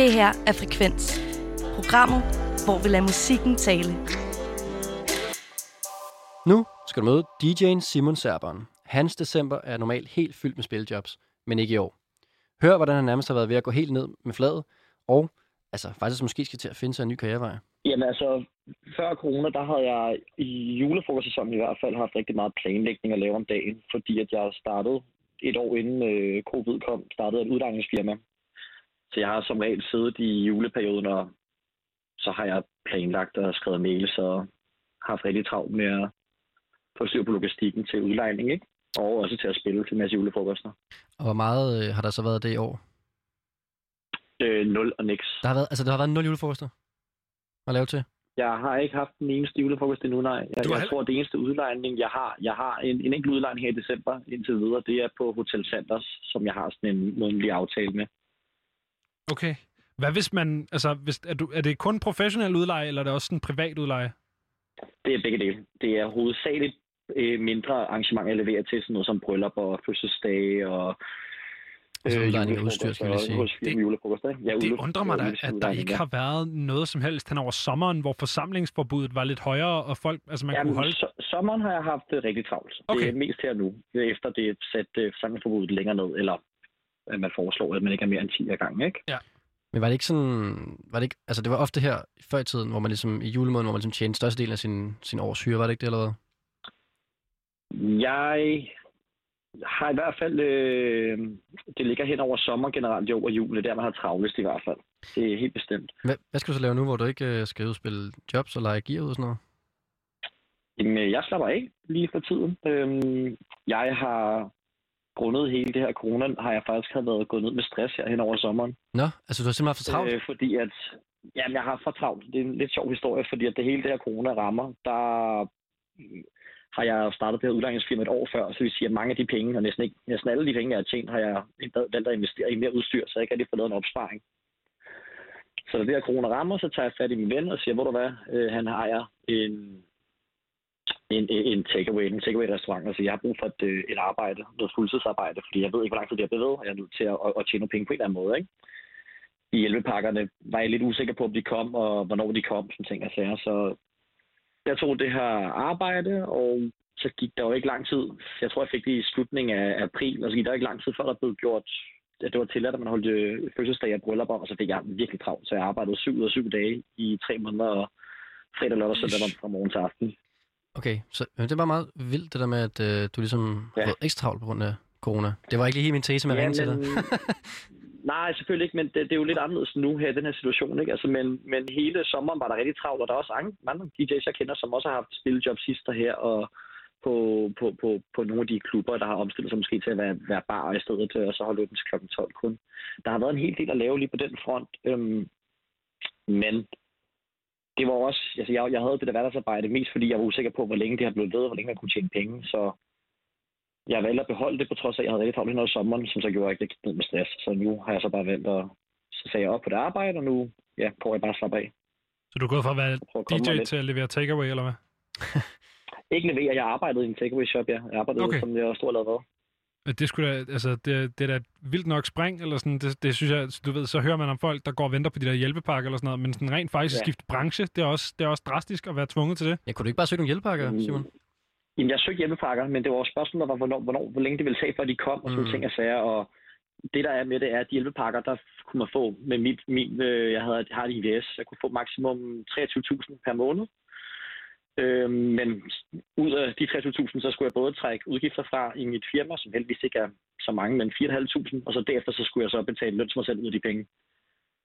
Det her er Frekvens. Programmet, hvor vi lader musikken tale. Nu skal du møde DJ'en Simon Serberen. Hans december er normalt helt fyldt med spiljobs, men ikke i år. Hør, hvordan han nærmest har været ved at gå helt ned med fladet, og altså faktisk måske skal til at finde sig en ny karrierevej. Jamen altså, før corona, der havde jeg i julefrokostsæsonen i hvert fald haft rigtig meget planlægning at lave om dagen, fordi at jeg startede et år inden øh, covid kom, startede et uddannelsesfirma. Så jeg har som regel siddet i juleperioden, og så har jeg planlagt og skrevet mails og haft rigtig travlt med at få styr på logistikken til udlejning, ikke? Og også til at spille til en masse julefrokoster. Og hvor meget øh, har der så været det i år? Øh, nul og niks. Der har været, altså, der har været nul julefrokoster at lave til. Jeg har ikke haft den eneste julefrokost endnu, nej. Jeg, Du har jeg heller- tror, det eneste udlejning, jeg har, jeg har en, en enkelt udlejning her i december indtil videre, det er på Hotel Sanders, som jeg har sådan en månedlig aftale med. Okay. Hvad hvis man... Altså, hvis, er, du, er det kun professionel udleje, eller er det også en privat udleje? Det er begge dele. Det er hovedsageligt øh, mindre arrangementer, jeg leverer til, sådan noget som bryllup og fødselsdage og Altså udlejning af udstyr, skal vi sige. Ikke? Ja, Det undrer mig da, at der ikke har været noget som helst hen over sommeren, hvor forsamlingsforbuddet var lidt højere, og folk, altså man Jamen, kunne holde... so- sommeren har jeg haft det rigtig travlt. Det Okay. er mest her nu, efter det er sat øh, forsamlingsforbuddet længere ned, eller at man foreslår, at man ikke er mere end 10 af gangen, ikke? Men var det ikke sådan... Var det, ikke, altså, det var ofte her før i tiden, hvor man ligesom i julemåneden, hvor man ligesom tjente størstedelen af sin, sin års hyre, var det ikke det, eller hvad? Jeg har i hvert fald... Øh, det ligger hen over sommer generelt, jo, og jul. Det er der, man har travlest i hvert fald. Det er helt bestemt. Hvad, hvad skal du så lave nu, hvor du ikke øh, skal udspille jobs og lege gear ud og sådan noget? Jamen, øh, jeg slapper af lige for tiden. Øhm, jeg har grundet hele det her corona, har jeg faktisk have været gået ned med stress her hen over sommeren. Nå, altså du har simpelthen haft for travlt? Øh, fordi at, jamen, jeg har for travlt. Det er en lidt sjov historie, fordi at det hele det her corona rammer, der mm, har jeg startet det her udlejningsfirma et år før, så vi siger, at mange af de penge, og næsten, ikke, næsten alle de penge, jeg har tjent, har jeg valgt at investere i mere udstyr, så jeg ikke rigtig fået lavet en opsparing. Så da det her corona rammer, så tager jeg fat i min ven og siger, hvor du hvad, øh, han ejer en, en, en takeaway, en takeaway-restaurant, og siger, jeg har brug for et, øh, et arbejde, noget fuldtidsarbejde, fordi jeg ved ikke, hvor lang tid det er og jeg er nødt til at, at, at tjene penge på en eller anden måde, ikke? i hjælpepakkerne var jeg lidt usikker på, om de kom, og hvornår de kom, som ting og sager. Så jeg tog det her arbejde, og så gik der jo ikke lang tid. Jeg tror, jeg fik det i slutningen af april, og så gik der ikke lang tid, før der blev gjort, at det var tilladt, at man holdt øh, fødselsdag og bryllup om, og så fik jeg virkelig travlt. Så jeg arbejdede syv ud af syv dage i tre måneder, og fredag, lørdag og søndag fra morgen til aften. Okay, så det var meget vildt, det der med, at øh, du ligesom ja. Ja. har været ekstra travlt på grund af corona. Det var ikke lige helt min tese med at ringe til dig. nej, selvfølgelig ikke, men det, det, er jo lidt anderledes nu her i den her situation. Ikke? Altså, men, men hele sommeren var der rigtig travlt, og der er også andre, DJ's, jeg kender, som også har haft spillejob sidste her, og på, på, på, på nogle af de klubber, der har omstillet sig måske til at være, være bar i stedet til, og så holde åbent til kl. 12 kun. Der har været en hel del at lave lige på den front, øhm, men det var også, altså jeg, jeg havde det der hverdagsarbejde mest, fordi jeg var usikker på, hvor længe det har blevet ved, og hvor længe man kunne tjene penge, så jeg valgte at beholde det, på trods af, at jeg havde rigtig travlt hen over sommeren, som så gjorde, at jeg gik ned med stress. Så nu har jeg så bare valgt at så sagde jeg op på det arbejde, og nu ja, prøver jeg bare at slappe af. Så du er gået fra at være at DJ til at levere takeaway, eller hvad? Ikke levere, jeg arbejdede i en takeaway shop, ja. Jeg arbejdede, Okay. som jeg lavede hvad. Det, skulle da, altså, det, det er da vildt nok spring, eller sådan, det, det, synes jeg, du ved, så hører man om folk, der går og venter på de der hjælpepakker eller sådan noget, men sådan rent faktisk ja. Skifte branche, det er, også, det er også drastisk at være tvunget til det. Ja, kunne du ikke bare søge nogle hjælpepakker, Mm. Simon? Jamen, jeg søgte hjælpepakker, men det var også spørgsmålet, var, hvornår, hvornår, hvor længe det ville tage, før de kom, og sådan Mm. ting og sager. Og det, der er med det, er, at de hjælpepakker, der kunne man få med mit, min, øh, jeg, havde, har et IVS, jeg kunne få maksimum 23.000 per måned. Øh, men ud af de 23.000, så skulle jeg både trække udgifter fra i mit firma, som heldigvis ikke er så mange, men 4.500, og så derefter så skulle jeg så betale løn til mig selv ud af de penge.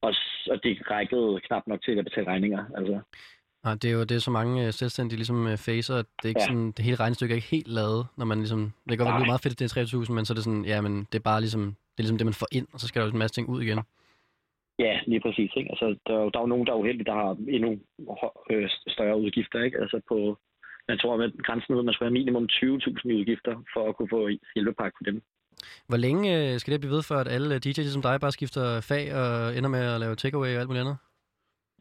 Og, og det rækkede knap nok til at betale regninger. Altså. Nej, det er jo det, er så mange øh, selvstændige ligesom øh, facer, at det, er ikke Ja. sådan, det hele regnestykke er ikke helt lavet, når man ligesom... Det kan godt være, det meget fedt, at det er 3.000, men så er det sådan, ja, men det er bare ligesom, det er ligesom det, man får ind, og så skal der jo en masse ting ud igen. Ja, lige præcis. Ikke? Altså, der, er jo- der er jo nogen, der er uheldige, der har endnu øh, større udgifter. Ikke? Altså på, jeg tror, at grænsen hed, at man skulle have minimum 20.000 i udgifter for at kunne få hjælpepakke på dem. Hvor længe øh, skal det blive ved, for at alle DJ's som dig bare skifter fag og ender med at lave takeaway og alt muligt andet?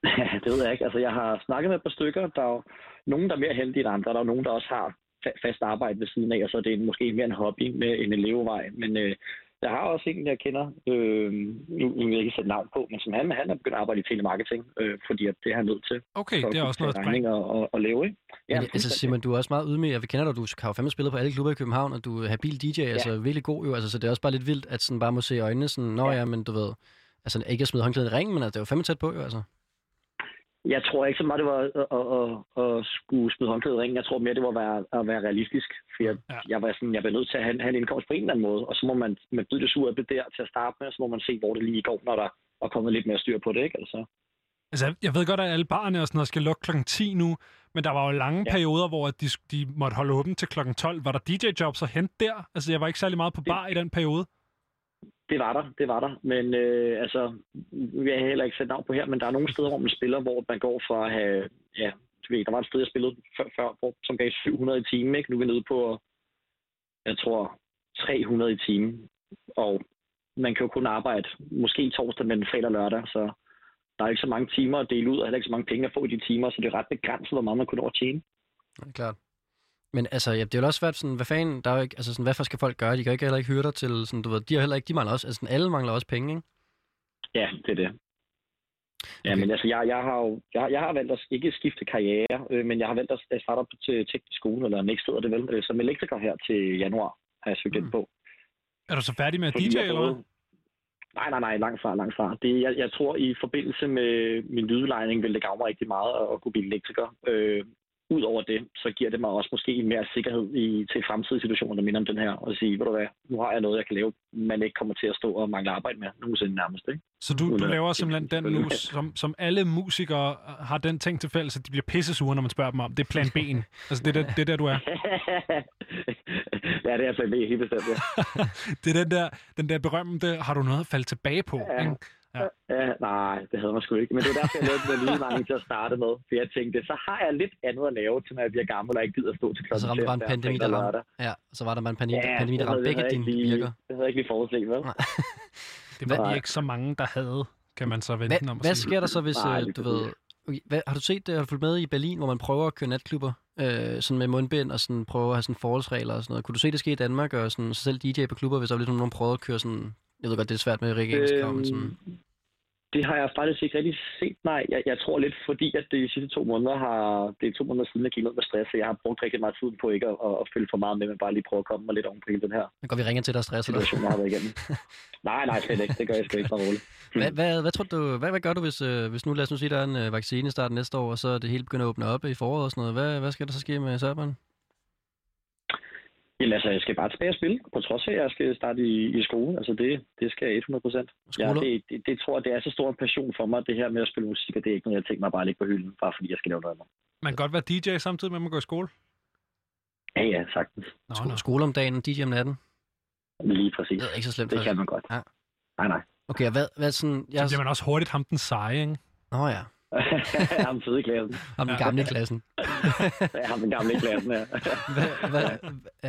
det ved jeg ikke. Altså, jeg har snakket med et par stykker. Der er jo nogen, der er mere heldige end andre. Der er jo nogen, der også har fa- fast arbejde ved siden af, og så er det en, måske mere en hobby med en elevvej. Men øh, Jeg har også en, jeg kender, øh, nu, nu vil jeg ikke sætte navn på, men som han, han er begyndt at arbejde i telemarketing, øh, fordi at det er han nødt til. Okay, at det er også noget spring. regninger og, og leve, ikke? Ja, men, altså. Simon, du er også meget ydmyg. Jeg kender dig, du har jo fandme spillet på alle klubber i København, og du er habil DJ, ja. altså virkelig god jo. Altså, så det er også bare lidt vildt, at sådan bare må se i øjnene sådan, nå ja, Ja. ja men du ved, altså ikke at smide håndklædet i ringen, men altså, det er jo fandme tæt på jo, altså. Jeg tror ikke så meget, det var at, at, at, at skulle smide håndklædet i ringen. Jeg tror mere, det var at være, at være realistisk. For jeg, Ja. jeg, var sådan, jeg var nødt til at have, have en indkomst på en eller anden måde. Og så må man, man byde det sur der til at starte med, og så må man se, hvor det lige går, når der er kommet lidt mere styr på det. Ikke? Altså, Altså, jeg ved godt, at alle barne og sådan noget skal lukke klokken 10 nu, men der var jo lange ja. Perioder, hvor de, de måtte holde åbent til klokken 12. Var der DJ-jobs at hente der? Altså, jeg var ikke særlig meget på bar i den periode det var der, det var der. Men øh, altså, vi har heller ikke sat navn på her, men der er nogle steder, hvor man spiller, hvor man går fra at have, ja, du ved, der var et sted, jeg spillede før, før hvor, som gav 700 i timen, ikke? Nu er vi nede på, jeg tror, 300 i timen. Og man kan jo kun arbejde måske torsdag, men fredag og lørdag, så der er ikke så mange timer at dele ud, og heller ikke så mange penge at få i de timer, så det er ret begrænset, hvor meget man kunne nå at tjene. Ja, klart. Men altså, ja, det er jo også svært sådan, hvad fanden, der er jo ikke, altså sådan, hvad for skal folk gøre? De kan jo ikke heller ikke hyre dig til, sådan, du ved, de har heller ikke, de mangler også, altså sådan, alle mangler også penge, ikke? Ja, det er det. Ja, Okay. men altså, jeg, jeg har jo jeg, jeg har valgt at ikke skifte karriere, øh, men jeg har valgt at starte op til teknisk skole, eller Next hedder det vel, øh, som elektriker her til januar, har jeg søgt ind Mm. på. Er du så færdig med at Fordi DJ, eller hvad? Nej, nej, nej, langt fra, langt fra. Det, jeg, jeg tror, i forbindelse med min lydlejning vil det gavne mig rigtig meget at, at kunne blive elektriker. Øh, Udover det, så giver det mig også måske mere sikkerhed i, til fremtidige situationer, der minder om den her, og sige, ved du hvad, nu har jeg noget, jeg kan lave, man ikke kommer til at stå og mangle arbejde med, nogensinde nærmest, ikke? Så du, du laver simpelthen den nu, som, som alle musikere har den ting til fælles, at de bliver pissesure, når man spørger dem om. Det er plan B'en. Altså, det er der, det er der, du er. ja, det er plan B, helt bestemt, ja. Det er den der, den der berømmende, har du noget at falde tilbage på? Ja. Ikke? Ja, nej, det havde man sgu ikke. Men det var derfor, jeg lavede den lydmangel til at starte med. For jeg tænkte, så har jeg lidt andet at lave, til når jeg bliver gammel og ikke gider at stå til Og klokken så ramte der bare en pandemi, der ramte. Ja, så var der bare en pandemi, Ja, pandemi der ramte begge dine lige- virker. Det havde jeg ikke lige forudset, vel? Det var Nej. de ikke så mange, der havde, kan man så vente Hvad, om hvad sige. sker der så, hvis Nej, øh, du ved... Okay, hvad, har du set det, har du fulgt med i Berlin, hvor man prøver at køre natklubber, øh, sådan med mundbind og sådan prøver at have sådan forholdsregler og sådan noget? Kunne du se det ske i Danmark, og sådan, så selv DJ på klubber, hvis der var ligesom nogen prøvede at køre sådan... Jeg ved godt, det er svært med regeringskrav, men sådan... Øhm, det har jeg faktisk ikke rigtig set, nej. Jeg, jeg tror lidt, fordi at de sidste to måneder har... Det er to måneder siden, jeg gik ned med stress, så jeg har brugt rigtig meget tid på ikke at, at, at følge for meget med, men bare lige prøve at komme mig lidt oven på hele den her Nu går vi ringer til dig og stresser dig. situation, jeg har været igennem. nej, nej, slet ikke. Det gør jeg sgu ikke, bare roligt. Hvad, hvad, hvad, tror du, hvad, hvad gør du, hvis, øh, hvis nu, lad os nu sige, der er en øh, vaccine i starten næste år, og så det hele begynder at åbne op i foråret og sådan noget? Hvad, hvad skal der så ske med serberen? Jamen altså, jeg skal bare tilbage og spille, på trods af, at jeg skal starte i, i skole. Altså, det, det skal jeg 100 procent. Ja, det, det, det, tror jeg, det er så stor en passion for mig, det her med at spille musik, og det er ikke noget, jeg tænker mig bare at ligge på hylden, bare fordi jeg skal lave noget andet. Man kan godt være DJ samtidig med, at man går i skole. Ja, ja, sagtens. Nå, nå. skole om dagen, DJ om natten? Lige præcis. Det er ikke så slemt. Det faktisk. kan man godt. Ja. Nej, nej. Okay, og hvad, hvad sådan... Så Jeg, bliver man også hurtigt ham den seje, ikke? Nå ja, Ham fede i klassen. om den gamle i klassen. Ja, ham den gamle i klassen, ja. Hvad, hvad,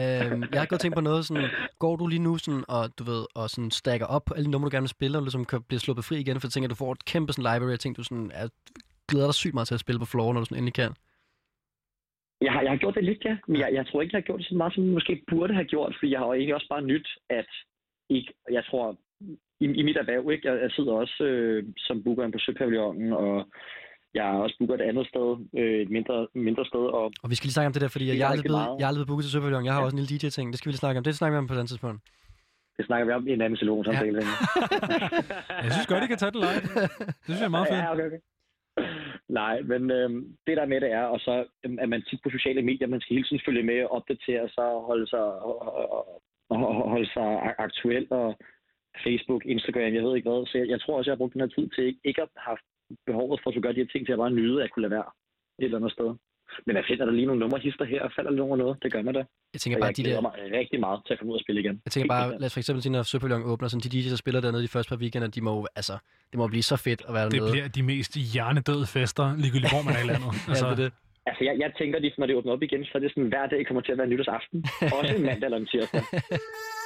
øh, jeg har og tænkt på noget sådan, går du lige nu sådan, og du ved, og sådan stacker op på alle de numre, du gerne vil spille, og ligesom kan blive sluppet fri igen, for jeg tænker, at du får et kæmpe sådan library, jeg tænker, du sådan, er, glæder dig sygt meget til at spille på floor, når du sådan endelig kan. Jeg har, jeg har gjort det lidt, ja. Men jeg, jeg tror ikke, jeg har gjort det så meget, som jeg måske burde have gjort, fordi jeg har jo egentlig også bare nyt, at ikke, jeg tror, i, i mit erhverv, ikke? Jeg, jeg sidder også øh, som booker på Søpavillonen, og jeg har også booket et andet sted, øh, et mindre, mindre sted, og Og vi skal lige snakke om det der, fordi Det jeg, jeg, er aldrig blevet, meget. jeg er aldrig blevet booket til Søpavillon. Jeg har Ja. også en lille DJ-ting. Det skal vi lige snakke om. Det snakker vi om på et andet tidspunkt. det snakker vi om i en anden salon samtale. Ja. Jeg synes godt, I kan tage det live. Det synes jeg er meget fedt. Ja, okay, okay. Nej, men øhm, det der med det er, og så øhm, er man tit på sociale medier, man skal hele tiden følge med og opdatere sig og holde sig, og, og, og, holde sig aktuel og Facebook, Instagram, jeg ved ikke hvad. Så jeg, jeg tror også, jeg har brugt den her tid til ikke, ikke at have behovet for at skulle gøre de her ting til at bare nyde, at jeg kunne lade være et eller andet sted. Men jeg finder der lige nogle numre hister her, og falder lidt over noget. Det gør man da. Jeg tænker Og bare, jeg de der, mig rigtig meget til at komme ud og spille igen. jeg tænker bare, lad os for eksempel sige, når Søpavillon åbner, sådan de DJ's, der spiller dernede de første par weekender, de må, altså, det må blive så fedt at være Det dernede. bliver de mest hjernedøde fester, ligegyldigt hvor man er i landet. Altså, ja, det er det. Altså, jeg, jeg tænker, at når det åbner op igen, så er det sådan, hver dag kommer til at være nytårsaften. Også en mandag eller en tirsdag.